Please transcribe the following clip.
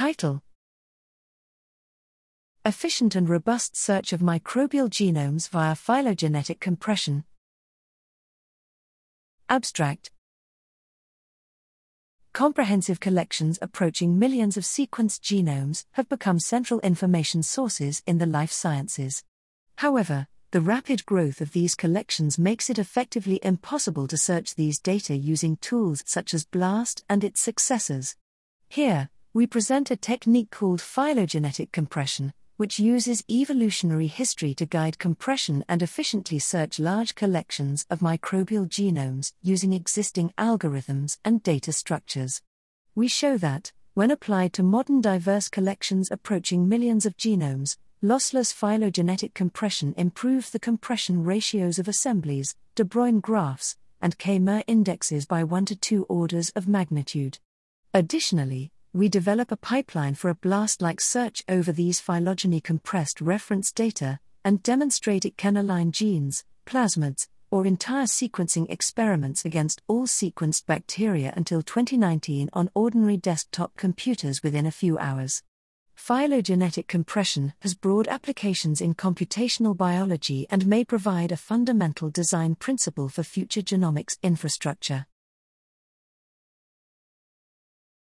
Title Efficient and robust search of microbial genomes via phylogenetic compression. Abstract Comprehensive collections approaching millions of sequenced genomes have become central information sources in the life sciences. However, the rapid growth of these collections makes it effectively impossible to search these data using tools such as BLAST and its successors. Here, we present a technique called phylogenetic compression, which uses evolutionary history to guide compression and efficiently search large collections of microbial genomes using existing algorithms and data structures. We show that, when applied to modern diverse collections approaching millions of genomes, lossless phylogenetic compression improves the compression ratios of assemblies, de Bruijn graphs, and K-mer indexes by 1 to 2 orders of magnitude. Additionally, we develop a pipeline for a blast like search over these phylogeny compressed reference data and demonstrate it can align genes, plasmids, or entire sequencing experiments against all sequenced bacteria until 2019 on ordinary desktop computers within a few hours. Phylogenetic compression has broad applications in computational biology and may provide a fundamental design principle for future genomics infrastructure.